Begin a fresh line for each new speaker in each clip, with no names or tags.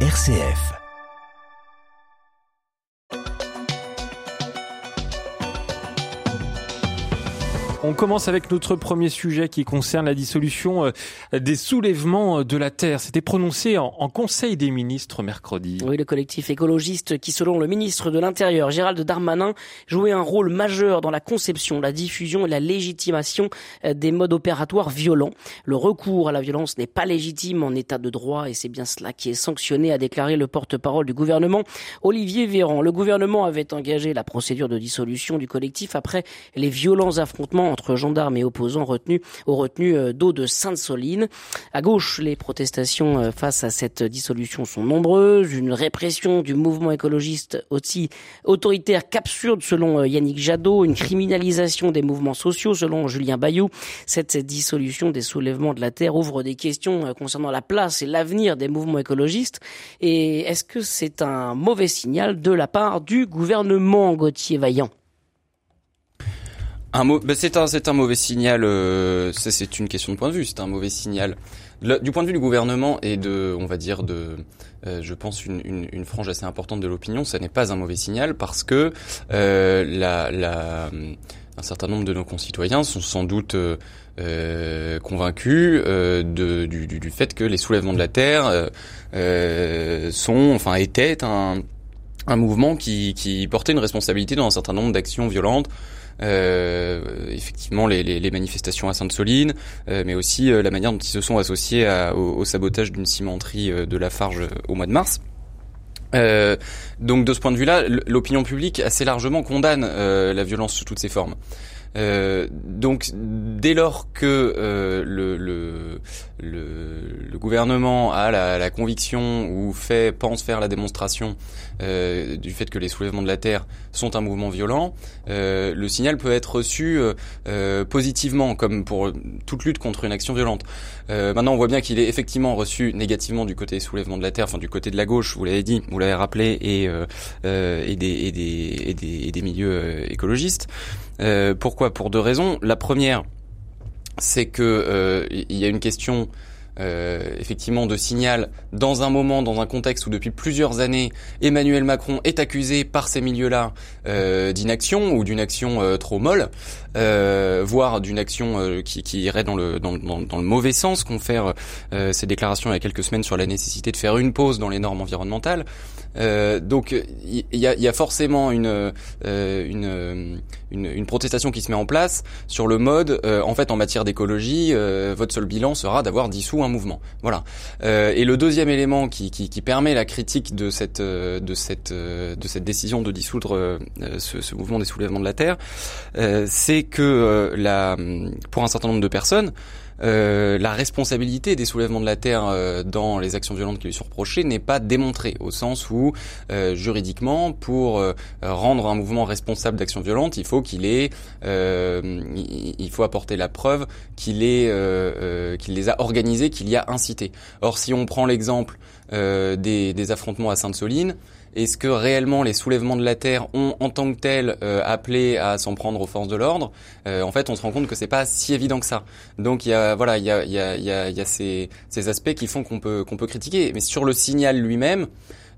RCF.
On commence avec notre premier sujet qui concerne la dissolution euh, des soulèvements de la Terre. C'était prononcé en, Conseil des ministres mercredi.
Oui, le collectif écologiste qui, selon le ministre de l'Intérieur, Gérald Darmanin, jouait un rôle majeur dans la conception, la diffusion et la légitimation euh, des modes opératoires violents. Le recours à la violence n'est pas légitime en état de droit et c'est bien cela qui est sanctionné, a déclaré le porte-parole du gouvernement, Olivier Véran. Le gouvernement avait engagé la procédure de dissolution du collectif après les violents affrontements entre gendarmes et opposants retenus aux retenues euh, d'eau de Sainte-Soline. À gauche, les protestations euh, face à cette dissolution sont nombreuses. Une répression du mouvement écologiste aussi autoritaire qu'absurde selon euh, Yannick Jadot. Une criminalisation des mouvements sociaux selon Julien Bayou. Cette dissolution des soulèvements de la terre ouvre des questions concernant la place et l'avenir des mouvements écologistes. Et est-ce que c'est un mauvais signal de la part du gouvernement Gauthier Vaillant?
Ben, c'est un, un mauvais signal. Euh, c'est une question de point de vue. C'est un mauvais signal du point de vue du gouvernement et de, on va dire de, euh, je pense une, une, une, frange assez importante de l'opinion. Ça n'est pas un mauvais signal parce que euh, la, la, un certain nombre de nos concitoyens sont sans doute euh, convaincus de, du, du, fait que les soulèvements de la terre sont, enfin, étaient un, un mouvement qui, qui portait une responsabilité dans un certain nombre d'actions violentes euh, effectivement les, manifestations à Sainte-Soline, euh, mais aussi euh, la manière dont ils se sont associés au, sabotage d'une cimenterie de la Farge au mois de mars. Euh, donc de ce point de vue-là, l'opinion publique assez largement condamne la violence sous toutes ses formes. Euh, donc dès lors que euh, le, le, le, gouvernement a la, la, conviction ou fait pense faire la démonstration euh, du fait que les soulèvements de la terre sont un mouvement violent, euh, le signal peut être reçu euh, positivement, comme pour toute lutte contre une action violente. maintenant, on voit bien qu'il est effectivement reçu négativement du côté des soulèvements de la terre, enfin du côté de la gauche, vous l'avez dit, vous l'avez rappelé, et, et, des, et, des, et des milieux écologistes. Pourquoi? Pour deux raisons. La première, c'est que il y a une question euh, effectivement de signal dans un moment, dans un contexte où depuis plusieurs années, Emmanuel Macron est accusé par ces milieux-là euh, d'inaction ou d'une action euh, trop molle, euh, voire d'une action euh, qui, irait dans le, dans, le mauvais sens, confère ces déclarations il y a quelques semaines sur la nécessité de faire une pause dans les normes environnementales. Donc il y a, y a, forcément une, une, une, une, protestation qui se met en place sur le mode, en fait en matière d'écologie, votre seul bilan sera d'avoir dissous mouvement. Voilà. Euh, et le deuxième élément qui, qui, qui, permet la critique de cette euh, de cette euh, de cette décision de dissoudre ce, ce, mouvement des soulèvements de la terre, c'est que la pour un certain nombre de personnes euh, la responsabilité des soulèvements de la terre euh, dans les actions violentes qui lui sont reprochées n'est pas démontrée, au sens où euh, juridiquement, pour rendre un mouvement responsable d'actions violentes, il faut qu'il ait, il faut apporter la preuve qu'il est, qu'il les a organisés, qu'il y a incité. Or, si on prend l'exemple des, des affrontements à Sainte-Soline, est-ce que réellement les soulèvements de la terre ont en tant que tels euh, appelé à s'en prendre aux forces de l'ordre? Euh, En fait, on se rend compte que c'est pas si évident que ça. Donc il y a voilà, il y a, y a, il y a, ces, ces aspects qui font qu'on peut qu'on peut critiquer. Mais sur le signal lui-même,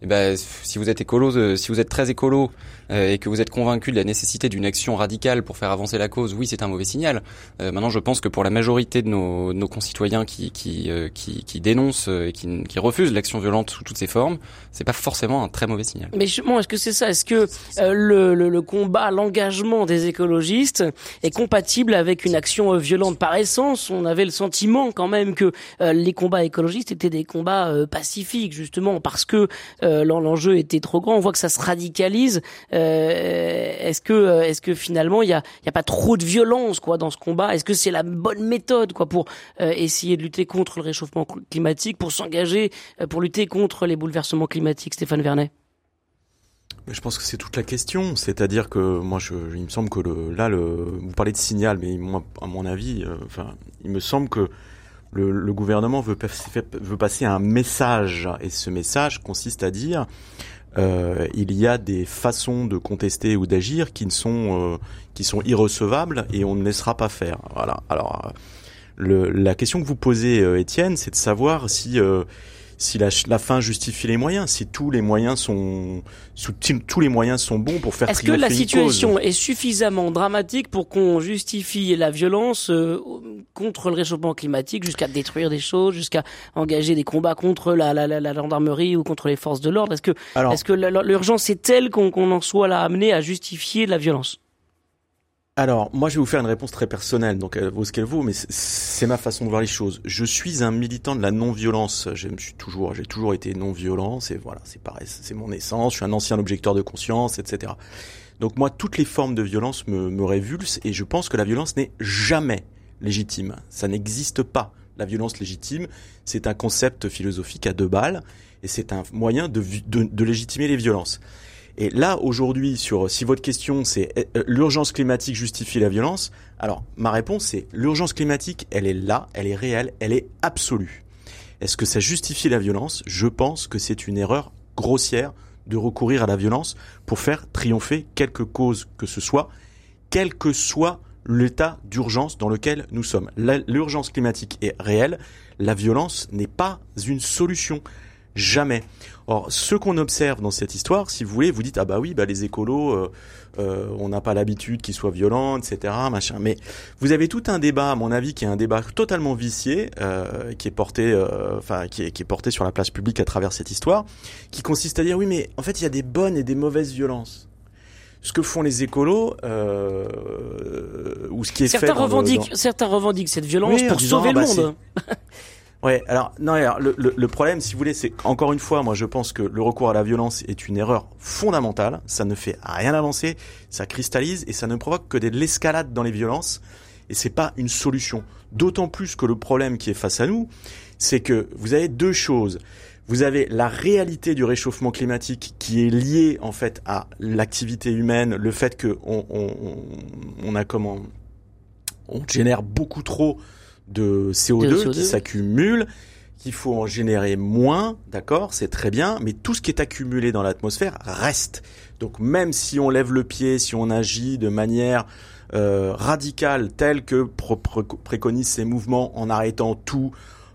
eh ben, si vous êtes écolo, euh, si vous êtes très écolo euh, et que vous êtes convaincu de la nécessité d'une action radicale pour faire avancer la cause, oui, c'est un mauvais signal. Euh, maintenant, je pense que pour la majorité de nos, nos concitoyens qui qui, qui, qui dénoncent et qui, qui refusent l'action violente sous toutes ses formes, c'est pas forcément un très mauvais signal.
Mais justement, est-ce que c'est ça? Est-ce que le, le, le, combat, l'engagement des écologistes est compatible avec une action violente? Par essence On avait le sentiment quand même que les combats écologistes étaient des combats pacifiques, justement, parce que euh, l'enjeu était trop grand. On voit que ça se radicalise. Euh, est-ce que, euh, est-ce que finalement il y a, y a pas trop de violence quoi dans ce combat? Est-ce que c'est la bonne méthode quoi pour essayer de lutter contre le réchauffement climatique, pour s'engager pour lutter contre les bouleversements climatiques, Stéphane Vernet
je pense que c'est toute la question, c'est-à-dire que moi, il me semble que le, là, le, vous parlez de signal, mais moi, à mon avis, enfin, il me semble que le, le, gouvernement veut, passer un message, et ce message consiste à dire euh, il y a des façons de contester ou d'agir qui ne sont euh, qui sont irrecevables et on ne laissera pas faire. Voilà. Alors euh, le, la question que vous posez, euh, Étienne, c'est de savoir si si la, la, fin justifie les moyens, si tous les moyens sont tous les moyens sont bons pour faire
Est-ce que la situation est suffisamment dramatique pour qu'on justifie la violence euh, contre le réchauffement climatique jusqu'à détruire des choses, jusqu'à engager des combats contre la, la, la, gendarmerie ou contre les forces de l'ordre? Est-ce que est-ce que l'urgence est telle qu'on en soit là amené à justifier la violence?
Alors, moi, je vais vous faire une réponse très personnelle, donc elle vaut ce qu'elle vaut, mais c'est ma façon de voir les choses. Je suis un militant de la non-violence. Je me suis toujours, j'ai toujours été non-violent. C'est voilà, c'est pareil, c'est mon essence. Je suis un ancien objecteur de conscience, etc. Donc moi, toutes les formes de violence me, me révulsent, et je pense que la violence n'est jamais légitime. Ça n'existe pas. La violence légitime, c'est un concept philosophique à deux balles, et c'est un moyen de, de, de légitimer les violences. Et là, aujourd'hui, sur si votre question c'est euh, l'urgence climatique justifie la violence, alors ma réponse c'est l'urgence climatique, elle est là, elle est réelle, elle est absolue. Est-ce que ça justifie la violence? Je pense que c'est une erreur grossière de recourir à la violence pour faire triompher quelque cause que ce soit, quel que soit l'état d'urgence dans lequel nous sommes. L'urgence climatique est réelle, la violence n'est pas une solution. Jamais. Or, ce qu'on observe dans cette histoire, si vous voulez, vous dites ah bah oui, bah les écolos, euh, euh, on n'a pas l'habitude qu'ils soient violents, etc. Machin. Mais vous avez tout un débat, à mon avis, qui est un débat totalement vicié, euh, qui est porté, enfin qui est, qui est porté sur la place publique à travers cette histoire, qui consiste à dire oui, mais en fait, il y a des bonnes et des mauvaises violences ce que font les écolos euh, ou ce qui est
certains
fait
revendiquent, certains revendiquent cette violence pour sauver le bah, monde.
Ouais, alors non, alors, le, problème, si vous voulez, c'est encore une fois, moi je pense que le recours à la violence est une erreur fondamentale. Ça ne fait rien avancer, ça cristallise et ça ne provoque que de l'escalade dans les violences. Et c'est pas une solution. D'autant plus que le problème qui est face à nous, c'est que vous avez deux choses. Vous avez la réalité du réchauffement climatique qui est liée en fait à l'activité humaine, le fait que on, on, on a comment on génère beaucoup trop de CO2, qui s'accumule, qu'il faut en générer moins, d'accord, c'est très bien, mais tout ce qui est accumulé dans l'atmosphère reste. Donc même si on lève le pied, si on agit de manière euh, radicale telle que préconise ces mouvements en arrêtant tout,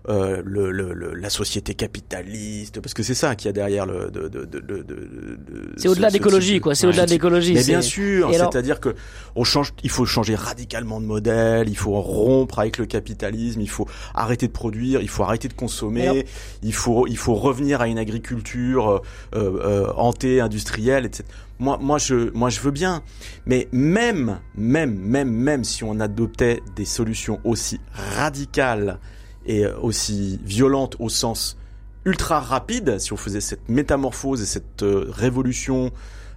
euh, le, le, la société capitaliste, parce que c'est ça qu'il y a derrière le. De, de, de, de
c'est au-delà d'écologie, quoi. C'est au-delà d'écologie.
Mais bien sûr, c'est-à-dire que on change, il faut changer radicalement de modèle, il faut rompre avec le capitalisme, il faut arrêter de produire, il faut arrêter de consommer, il faut, il faut revenir à une agriculture euh, euh, hantée, industrielle, etc. Moi, moi, je, moi, je veux bien. Mais même, même, même, même si on adoptait des solutions aussi radicales et aussi violente au sens ultra rapide, si on faisait cette métamorphose et cette euh, révolution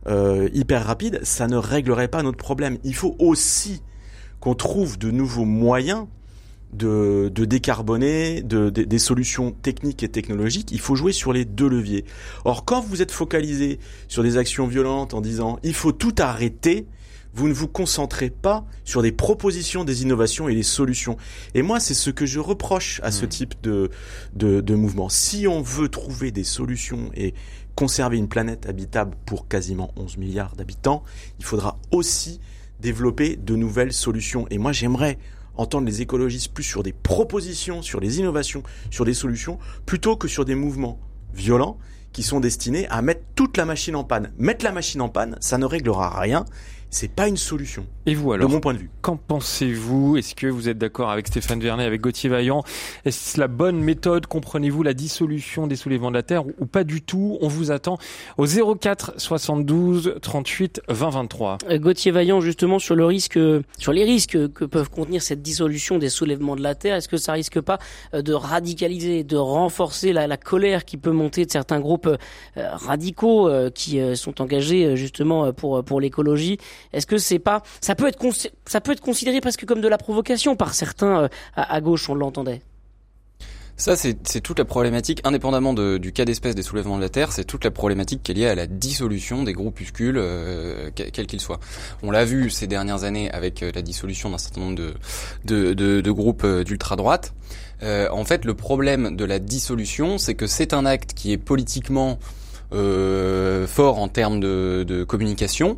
euh, hyper rapide, ça ne réglerait pas notre problème. Il faut aussi qu'on trouve de nouveaux moyens de, de décarboner, de, des solutions techniques et technologiques. Il faut jouer sur les deux leviers. Or, quand vous êtes focalisé sur des actions violentes en disant il faut tout arrêter, vous ne vous concentrez pas sur des propositions, des innovations et des solutions. Et moi, c'est ce que je reproche à ce hmm. type de, de, de mouvement. Si on veut trouver des solutions et conserver une planète habitable pour quasiment 11 milliards d'habitants, il faudra aussi développer de nouvelles solutions. Et moi, j'aimerais entendre les écologistes plus sur des propositions, sur les innovations, sur des solutions, plutôt que sur des mouvements violents qui sont destinés à mettre toute la machine en panne. Mettre la machine en panne, ça ne réglera rien c'est pas une solution.
Et vous alors
De mon point de vue.
Qu'en pensez-vous? Est-ce que vous êtes d'accord avec Stéphane Vernet, avec Gauthier Vaillant? Est-ce la bonne méthode? Comprenez-vous la dissolution des soulèvements de la Terre ou pas du tout? On vous attend au 04 72 38 20 23.
Gauthier Vaillant, justement, sur le risque, sur les risques que peuvent contenir cette dissolution des soulèvements de la Terre, est-ce que ça risque pas euh, de radicaliser, de renforcer la, la colère qui peut monter de certains groupes euh, radicaux euh, qui sont engagés justement pour pour l'écologie? Est-ce que c'est pas ça peut être ça peut être considéré presque comme de la provocation par certains euh, à, gauche, on l'entendait.
Ça, c'est toute la problématique, indépendamment du cas d'espèce des soulèvements de la Terre, c'est toute la problématique qui est liée à la dissolution des groupuscules, euh, quels qu'ils soient. On l'a vu ces dernières années avec euh, la dissolution d'un certain nombre de, de, groupes d'ultra-droite. en fait, le problème de la dissolution, c'est que c'est un acte qui est politiquement fort en termes de, de communication.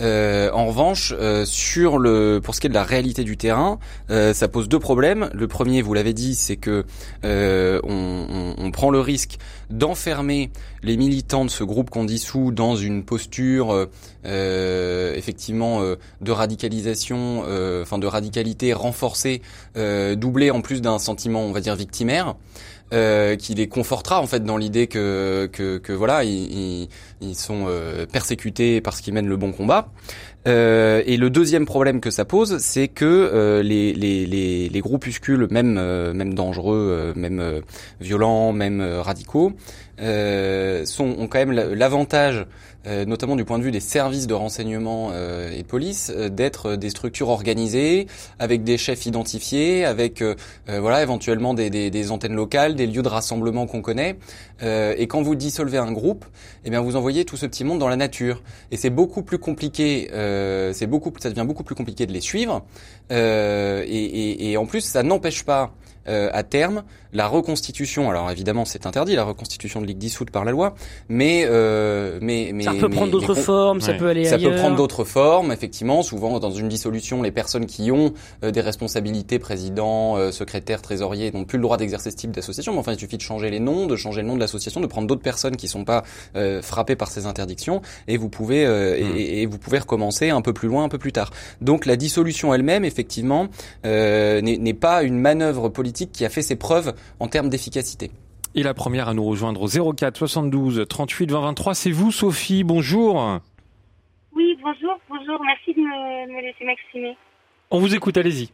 Euh, en revanche, euh, sur le pour ce qui est de la réalité du terrain, euh, ça pose deux problèmes. Le premier, vous l'avez dit, c'est que on, on, on, prend le risque d'enfermer les militants de ce groupe qu'on dissout dans une posture effectivement de radicalisation, enfin de radicalité renforcée, doublée en plus d'un sentiment, on va dire, victimaire. Euh, qui les confortera en fait dans l'idée que, que, que, voilà ils, ils sont euh, persécutés parce qu'ils mènent le bon combat. Euh, et le deuxième problème que ça pose, c'est que euh, les, les, les, les, groupuscules, même même dangereux, même violents, même radicaux, sont ont quand même l'avantage euh, notamment du point de vue des services de renseignement euh, et de police, euh, d'être des structures organisées, avec des chefs identifiés, avec voilà éventuellement des, des, des, antennes locales, des lieux de rassemblement qu'on connaît. et quand vous dissolvez un groupe, eh bien vous envoyez tout ce petit monde dans la nature. Et c'est beaucoup plus compliqué, c'est beaucoup, ça devient beaucoup plus compliqué de les suivre. Et, et, et en plus, ça n'empêche pas euh, à terme la reconstitution. Alors évidemment, c'est interdit la reconstitution de ligue dissoute par la loi, mais euh, mais mais
ça peut prendre d'autres formes, ça peut aller
ça
peut
prendre d'autres formes. Effectivement, souvent dans une dissolution, les personnes qui ont euh, des responsabilités, président, euh, secrétaire, trésorier, n'ont plus le droit d'exercer ce type d'association. Mais enfin, il suffit de changer les noms, de changer le nom de l'association, de prendre d'autres personnes qui sont pas frappées par ces interdictions, et vous pouvez et, mmh. et, vous pouvez recommencer un peu plus loin, un peu plus tard. Donc la dissolution elle-même, effectivement, n'est pas une manœuvre politique qui a fait ses preuves en termes d'efficacité.
Et la première à nous rejoindre au 04 72 38 20 23, c'est vous Sophie, bonjour.
Oui, bonjour, bonjour, merci de me, laisser m'exprimer.
On vous écoute, allez-y.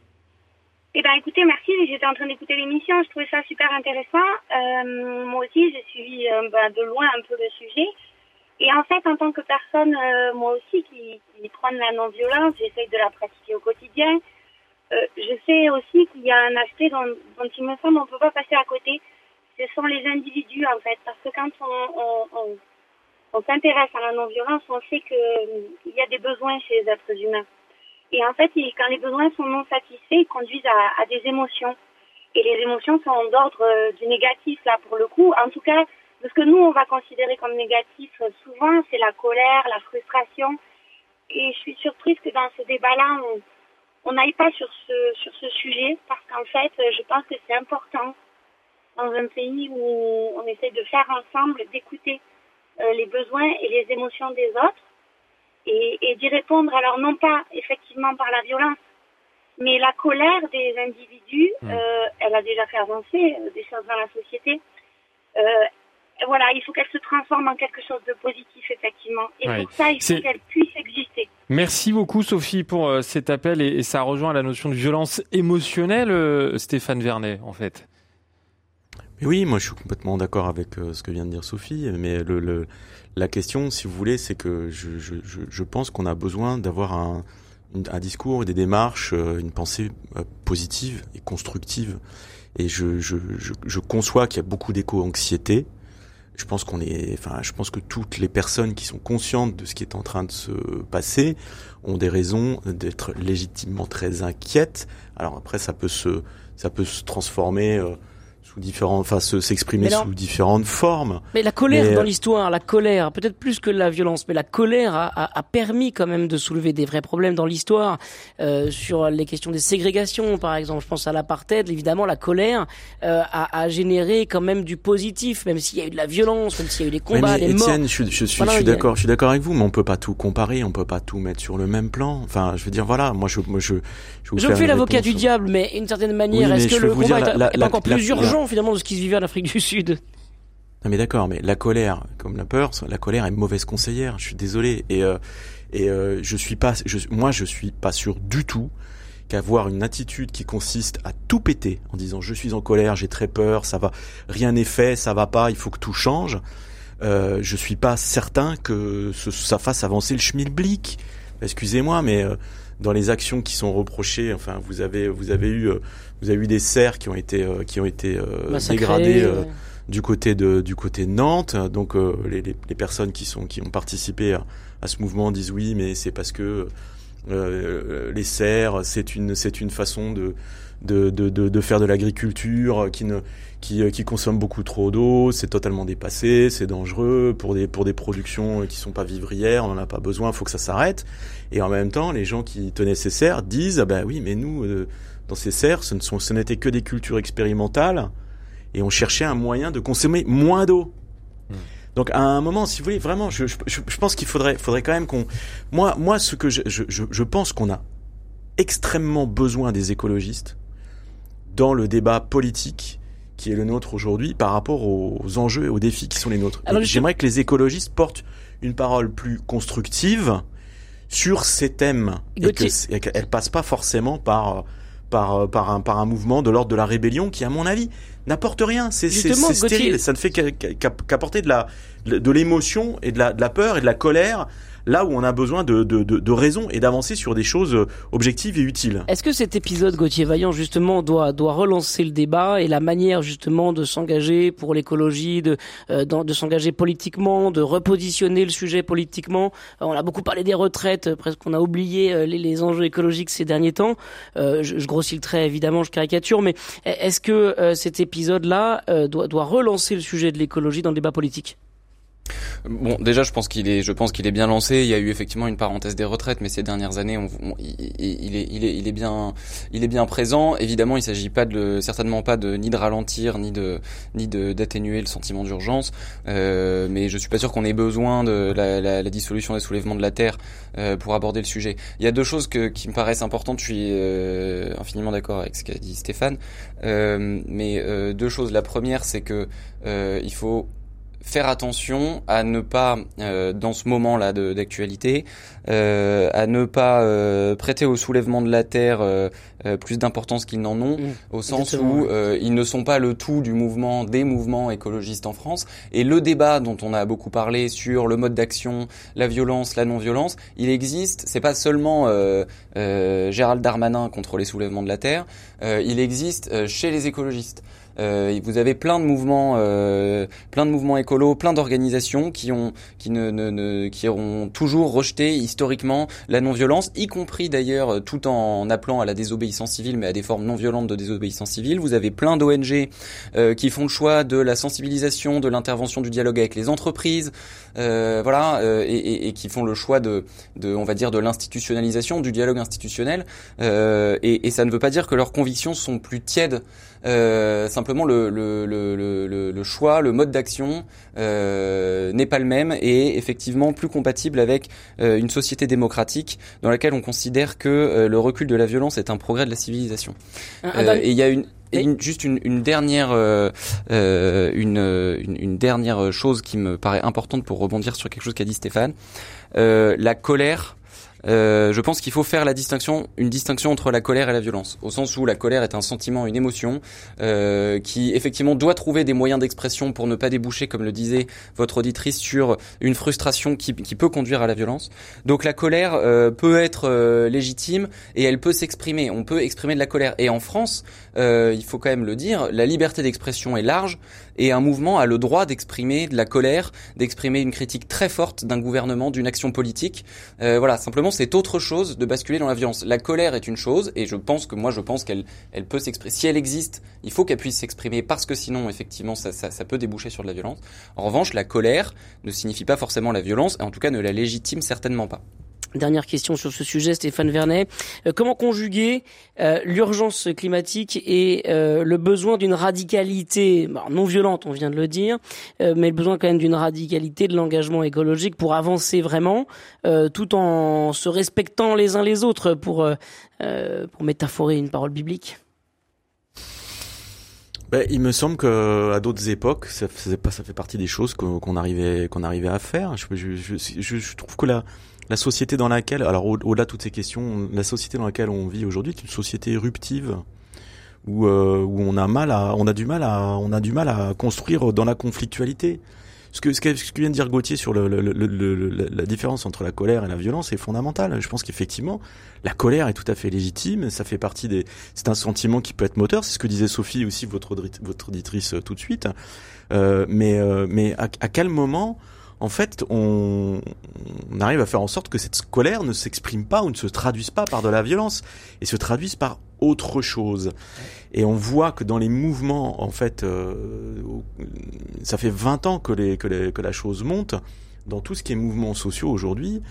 Eh bien écoutez, merci, j'étais en train d'écouter l'émission, je trouvais ça super intéressant. Euh, moi aussi, j'ai suivi euh, bah, de loin un peu le sujet. Et en fait, en tant que personne, euh, moi aussi, qui, qui prône la non-violence, j'essaye de la pratiquer au quotidien. Euh, je sais aussi qu'il y a un aspect dont, il me semble on ne peut pas passer à côté. Ce sont les individus en fait, parce que quand on, s'intéresse à la non-violence, on sait qu'il euh, y a des besoins chez les êtres humains. Et en fait, quand les besoins sont non satisfaits, ils conduisent à, à des émotions. Et les émotions sont d'ordre euh, du négatif là pour le coup. En tout cas, ce que nous on va considérer comme négatif souvent, c'est la colère, la frustration. Et je suis surprise que dans ce débat-là, on, on n'aille pas sur ce, sur ce sujet parce qu'en fait, je pense que c'est important dans un pays où on essaie de faire ensemble, d'écouter euh, les besoins et les émotions des autres et, et d'y répondre. Alors non pas effectivement par la violence, mais la colère des individus, mmh. euh, elle a déjà fait avancer euh, des choses dans la société. Euh, voilà, il faut qu'elle se transforme en quelque chose de positif, effectivement. Et pour ça, il faut qu'elle puisse exister.
Merci beaucoup, Sophie, pour euh, cet appel. Et, ça rejoint la notion de violence émotionnelle, euh, Stéphane Vernet, en fait.
oui, moi, je suis complètement d'accord avec euh, ce que vient de dire Sophie. Mais le, la question, si vous voulez, c'est que je, je, je, pense qu'on a besoin d'avoir un, un discours, des démarches, une pensée positive et constructive. Et je, je, je, je conçois qu'il y a beaucoup d'éco-anxiété je pense qu'on est, enfin, je pense que toutes les personnes qui sont conscientes de ce qui est en train de se passer ont des raisons d'être légitimement très inquiètes. Alors après, ça peut se, ça peut se transformer. Euh, sous différentes, enfin, s'exprimer sous différentes formes.
Mais la colère dans l'histoire, la colère, peut-être plus que la violence, mais la colère a, a, a permis quand même de soulever des vrais problèmes dans l'histoire euh, sur les questions des ségrégations, par exemple. Je pense à l'apartheid. Évidemment, la colère euh, a, a, généré quand même du positif, même s'il y a eu de la violence, même s'il y a eu des combats,
mais,
des
Étienne, je, je, suis, je suis d'accord, je suis d'accord avec vous, mais on peut pas tout comparer, on peut pas tout mettre sur le même plan. Enfin, je veux dire, voilà, moi, je, moi, je,
je, je me fais l'avocat du diable, mais d'une certaine manière, est-ce que le combat est, encore plus urgent finalement de ce qui se vivait en Afrique du Sud?
Non mais d'accord, mais la colère, comme la peur, la colère est mauvaise conseillère. Je suis désolé et euh, et euh, je suis pas, moi je suis pas sûr du tout qu'avoir une attitude qui consiste à tout péter en disant je suis en colère, j'ai très peur, ça va, rien n'est fait, ça va pas, il faut que tout change. Euh, je suis pas certain que ça fasse avancer le schmilblick. Excusez-moi, mais euh, dans les actions qui sont reprochées, enfin vous avez vous avez eu euh, vous avez eu des serres qui ont été euh, qui ont été euh, dégradées du côté de du côté de Nantes. Donc les, les, les, personnes qui sont qui ont participé à, à, ce mouvement disent oui, mais c'est parce que euh, les serres, c'est une, c'est une façon de, de, de, de, de faire de l'agriculture qui ne qui, qui consomme beaucoup trop d'eau, c'est totalement dépassé, c'est dangereux pour des pour des productions qui sont pas vivrières, on en a pas besoin, il faut que ça s'arrête. Et en même temps, les gens qui tenaient ces serres disent ah ben oui, mais nous euh, dans ces serres, ce ne sont ce n'était que des cultures expérimentales et on cherchait un moyen de consommer moins d'eau. Hmm. Donc à un moment, si vous voulez, vraiment, je, je, je pense qu'il faudrait, faudrait quand même qu'on... Moi, moi, ce que je, je, je pense qu'on a extrêmement besoin des écologistes dans le débat politique qui est le nôtre aujourd'hui par rapport aux enjeux et aux défis qui sont les nôtres. J'aimerais que les écologistes portent une parole plus constructive sur ces thèmes et qu'elle passe pas forcément par par par un par un mouvement de l'ordre de la rébellion qui à mon avis n'apporte rien. C'est stérile. Ça ne fait qu'apporter de la de l'émotion et de la de la peur et de la colère là où on a besoin de, de, de, de raison et d'avancer sur des choses euh, objectives et utiles.
Est-ce que cet épisode Gauthier Vaillant justement doit doit relancer le débat et la manière justement de s'engager pour l'écologie, de euh, de s'engager politiquement, de repositionner le sujet politiquement? Euh, on a beaucoup parlé des retraites, presque on a oublié les, les enjeux écologiques ces derniers temps. je, je, grossis le trait évidemment, je caricature, mais est-ce que cet épisode-là doit doit relancer le sujet de l'écologie dans le débat politique?
Bon, déjà, je pense qu'il est, je pense qu'il est bien lancé. Il y a eu effectivement une parenthèse des retraites, mais ces dernières années, on, il, est, il est, il est bien, il est bien présent. Évidemment, il s'agit pas de, certainement pas de ni de ralentir, ni de, ni de d'atténuer le sentiment d'urgence. Euh, mais je suis pas sûr qu'on ait besoin de la, la, la, dissolution des soulèvements de la terre euh, pour aborder le sujet. Il y a deux choses que, qui me paraissent importantes. Je suis euh, infiniment d'accord avec ce qu'a dit Stéphane. Euh, mais euh, deux choses. La première, c'est que euh, il faut faire attention à ne pas, euh, dans ce moment-là d'actualité, euh, à ne pas euh, prêter au soulèvement de la terre euh, euh, plus d'importance qu'ils n'en ont, mmh. au sens où ils ne sont pas le tout du mouvement, des mouvements écologistes en France. Et le débat dont on a beaucoup parlé sur le mode d'action, la violence, la non-violence, il existe. C'est pas seulement Gérald Darmanin contre les soulèvements de la terre. il existe chez les écologistes. Euh, vous avez plein de mouvements, euh, plein de mouvements écolos, plein d'organisations qui ont, qui ne, ne, ne, qui ont toujours rejeté historiquement la non-violence, y compris d'ailleurs euh, tout en appelant à la désobéissance civile, mais à des formes non violentes de désobéissance civile. Vous avez plein d'ONG euh, qui font le choix de la sensibilisation, de l'intervention du dialogue avec les entreprises, euh, voilà, euh, et, et, et, qui font le choix de, de on va dire, de l'institutionnalisation, du dialogue institutionnel. Et, et, ça ne veut pas dire que leurs convictions sont plus tièdes. Simplement, le, le, le, le, choix, le mode d'action n'est pas le même et effectivement plus compatible avec une société démocratique dans laquelle on considère que le recul de la violence est un progrès de la civilisation. et il y a une et juste une, une dernière, euh, euh une, une, une, dernière chose qui me paraît importante pour rebondir sur quelque chose qu'a dit Stéphane. Euh, la colère euh, je pense qu'il faut faire la distinction, une distinction entre la colère et la violence, au sens où la colère est un sentiment, une émotion euh, qui effectivement doit trouver des moyens d'expression pour ne pas déboucher, comme le disait votre auditrice, sur une frustration qui, qui peut conduire à la violence. Donc la colère euh, peut être euh, légitime et elle peut s'exprimer. On peut exprimer de la colère. Et en France, euh, il faut quand même le dire, la liberté d'expression est large et un mouvement a le droit d'exprimer de la colère, d'exprimer une critique très forte d'un gouvernement, d'une action politique. voilà, simplement c'est autre chose de basculer dans la violence. La colère est une chose, et je pense que moi, je pense qu'elle, elle peut s'exprimer. Si elle existe, il faut qu'elle puisse s'exprimer parce que sinon, effectivement, ça, ça, ça, peut déboucher sur de la violence. En revanche, la colère ne signifie pas forcément la violence, et en tout cas ne la légitime certainement pas.
Dernière question sur ce sujet, Stéphane Vernet. Euh, comment conjuguer euh, l'urgence climatique et euh, le besoin d'une radicalité non violente, on vient de le dire, mais le besoin quand même d'une radicalité de l'engagement écologique pour avancer vraiment, tout en se respectant les uns les autres, pour pour métaphorer une parole biblique.
Ben, il me semble que à d'autres époques, ça, pas, ça fait partie des choses qu'on arrivait arrivait à faire. Je, trouve que là la société dans laquelle, alors au-delà de toutes ces questions, la société dans laquelle on vit aujourd'hui est une société éruptive où, euh, où on a mal à, on a du mal à, on a du mal à construire dans la conflictualité. Ce que, ce que, ce que vient de dire Gauthier sur le, le, le, la différence entre la colère et la violence est fondamental. Je pense qu'effectivement, la colère est tout à fait légitime. Ça fait partie des, c'est un sentiment qui peut être moteur. C'est ce que disait Sophie aussi, votre, votre auditrice euh, tout de suite. Euh, mais, euh, mais à, à, quel moment en fait, on, on, arrive à faire en sorte que cette colère ne s'exprime pas ou ne se traduise pas par de la violence et se traduise par autre chose. Et on voit que dans les mouvements, en fait, euh, ça fait 20 ans que, les, que, les, que la chose monte dans tout ce qui est mouvements sociaux aujourd'hui.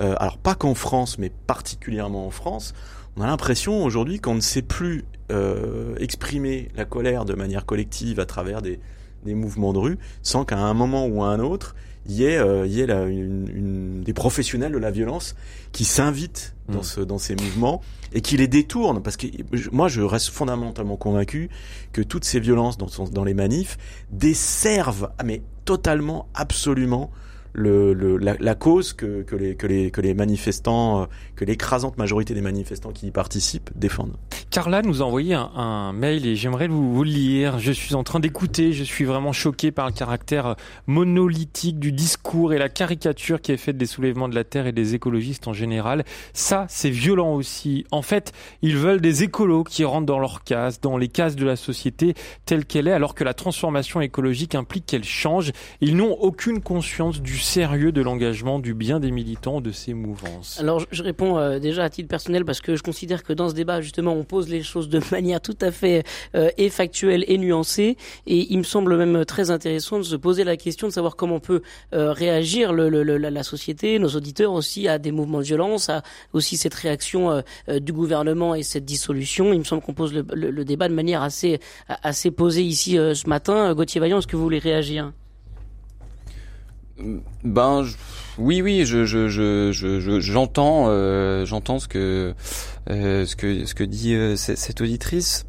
Euh, alors pas qu'en France, mais particulièrement en France, on a l'impression aujourd'hui qu'on ne sait plus euh, exprimer la colère de manière collective à travers des, des mouvements de rue, sans qu'à un moment ou à un autre, il y ait, euh, il y ait la, une, une, des professionnels de la violence qui s'invitent dans, mm. ce, dans ces mouvements et qui les détournent. Parce que moi, je reste fondamentalement convaincu que toutes ces violences dans, dans les manifs desservent, ah, mais totalement, absolument, la, cause que, les, manifestants, euh, que l'écrasante majorité des manifestants qui y participent défendent.
Carla nous a envoyé un, mail et j'aimerais vous, vous, lire. Je suis en train d'écouter, je suis vraiment choqué par le caractère monolithique du discours et la caricature qui est faite des soulèvements de la Terre et des écologistes en général. Ça, c'est violent aussi. En fait, ils veulent des écolos qui rentrent dans leurs cases, dans les cases de la société telle qu'elle est, alors que la transformation écologique implique qu'elle change. Ils n'ont aucune conscience du sérieux de l'engagement du bien des militants de ces mouvances?
Alors je réponds euh, déjà à titre personnel parce que je considère que dans ce débat justement on pose les choses de manière tout à fait euh, et factuelle et nuancée et il me semble même très intéressant de se poser la question de savoir comment peut euh, réagir le, le, la, la, société, nos auditeurs aussi à des mouvements de violence, à aussi cette réaction euh, euh, du gouvernement et cette dissolution. Il me semble qu'on pose le, le, débat de manière assez assez posée ici euh, ce matin. Gauthier Vaillant, est-ce que vous voulez réagir?
Ben je, oui oui je je je je j'entends euh, j'entends ce que euh, ce que ce que dit euh, cette auditrice.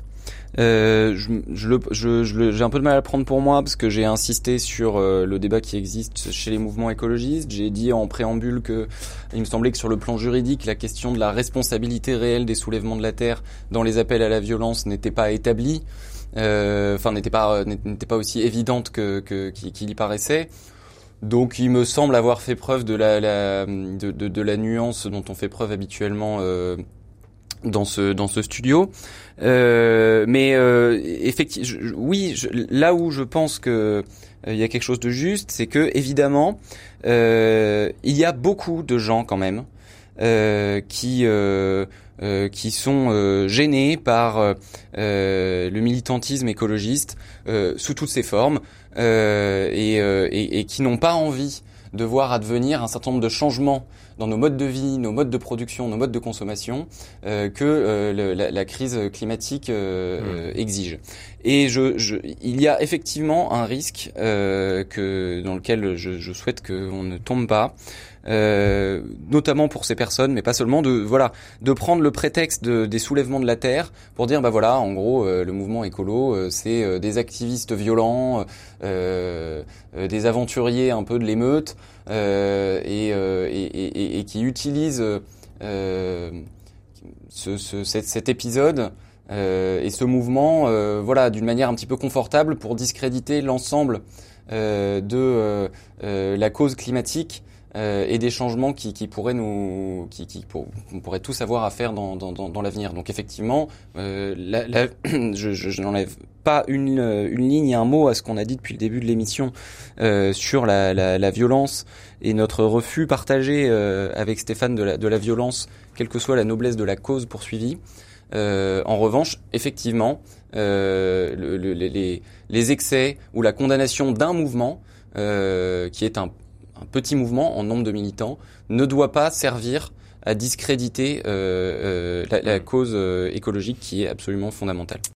Euh, je, je, je, je, j'ai un peu de mal à prendre pour moi parce que j'ai insisté sur euh, le débat qui existe chez les mouvements écologistes. J'ai dit en préambule que il me semblait que sur le plan juridique, la question de la responsabilité réelle des soulèvements de la terre dans les appels à la violence n'était pas établie, euh, enfin n'était pas n'était pas aussi évidente que qu'il y paraissait. Donc il me semble avoir fait preuve de la, nuance dont on fait preuve habituellement euh, dans ce studio. Euh, mais euh, effectivement, oui, là où je pense que euh, y a quelque chose de juste, c'est que évidemment il y a beaucoup de gens quand même qui qui sont gênés par le militantisme écologiste sous toutes ses formes. Euh, et, euh, et, et, qui n'ont pas envie de voir advenir un certain nombre de changements dans nos modes de vie, nos modes de production, nos modes de consommation euh, que euh, le, la, la, crise climatique euh, mmh. exige. Et je, je, il y a effectivement un risque que dans lequel je, je souhaite qu'on ne tombe pas, euh, notamment pour ces personnes, mais pas seulement, de voilà, de prendre le prétexte de, des soulèvements de la terre pour dire bah voilà, en gros, euh, le mouvement écolo, euh, c'est euh, des activistes violents, des aventuriers un peu de l'émeute, et, et, et, et, qui utilisent ce, ce, cet, cet, épisode. et ce mouvement, voilà, d'une manière un petit peu confortable pour discréditer l'ensemble de la cause climatique euh, et des changements qui, qui pourraient nous, qui, qui pour, pourrait tous avoir à faire dans, dans, dans, l'avenir. Donc effectivement, euh, la, la, je, je, je n'enlève pas une, une ligne et un mot à ce qu'on a dit depuis le début de l'émission euh, sur la, la, la, violence et notre refus partagé euh, avec Stéphane de la, de la violence, quelle que soit la noblesse de la cause poursuivie. Euh, en revanche, effectivement, euh, le, le, les, les excès ou la condamnation d'un mouvement euh, qui est un un petit mouvement en nombre de militants ne doit pas servir à discréditer euh, euh, la, cause euh, écologique qui est absolument fondamentale.